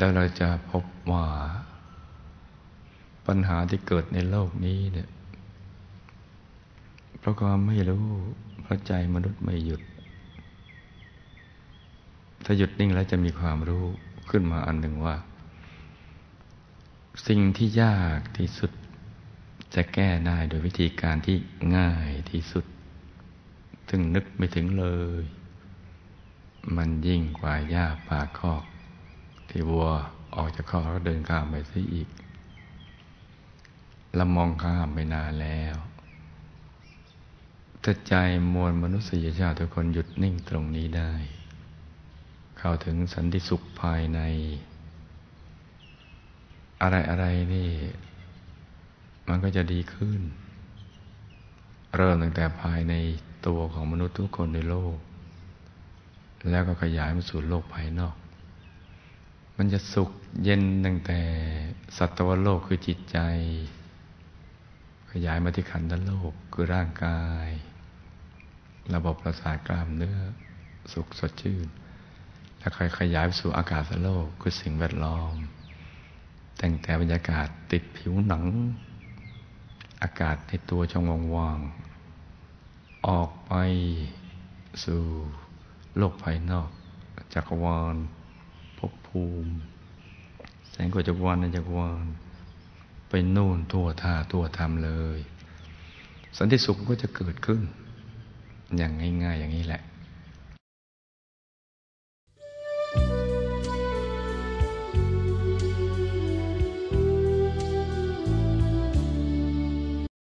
แล้วเราจะพบว่า ปัญหาที่เกิดในโลกนี้เนี่ยเพราะความไม่รู้เพราะใจมนุษย์ไม่หยุด ถ้าหยุดนิ่งแล้วจะมีความรู้ขึ้นมาอันหนึ่งว่า สิ่งที่ยากที่สุด จะแก้ได้โดยวิธีการที่ง่ายที่สุด ถึงนึกไม่ถึงเลย มันยิ่งกว่าหญ้าป่าคอก ที่วัวออกจากคอกแล้วเดินข้ามไปซิอีกเรามองข้ามไปนานแล้วถ้าใจมวลมนุษยชาติทุกคนหยุดนิ่งตรงนี้ได้ เข้าถึงสันติสุขภายใน อะไรอะไรนี่ มันก็จะดีขึ้น เริ่มตั้งแต่ภายในตัวของมนุษย์ทุกคนในโลก แล้วก็ขยายมาสู่โลกภายนอก มันจะสุขเย็นตั้งแต่สัตวโลกคือจิตใจ ขยายมาที่ขันธ์โลกคือร่างกาย ระบบประสาทกล้ามเนื้อ สุขสดชื่น แล้วค่อยขยายไปสู่อากาศโลกคือสิ่งแวดล้อม ตั้งแต่บรรยากาศติดผิวหนัง อากาศในตัวช่องว่างๆออกไปสู่โลกภายนอกจักรวาล ภพภูมิ แสงกว่าจักรวาลในจักรวาลไปนู่นทั่วท่าทั่วธรรมเลย สันติสุขก็จะเกิดขึ้น อย่างง่าย ๆ อย่างนี้แหละ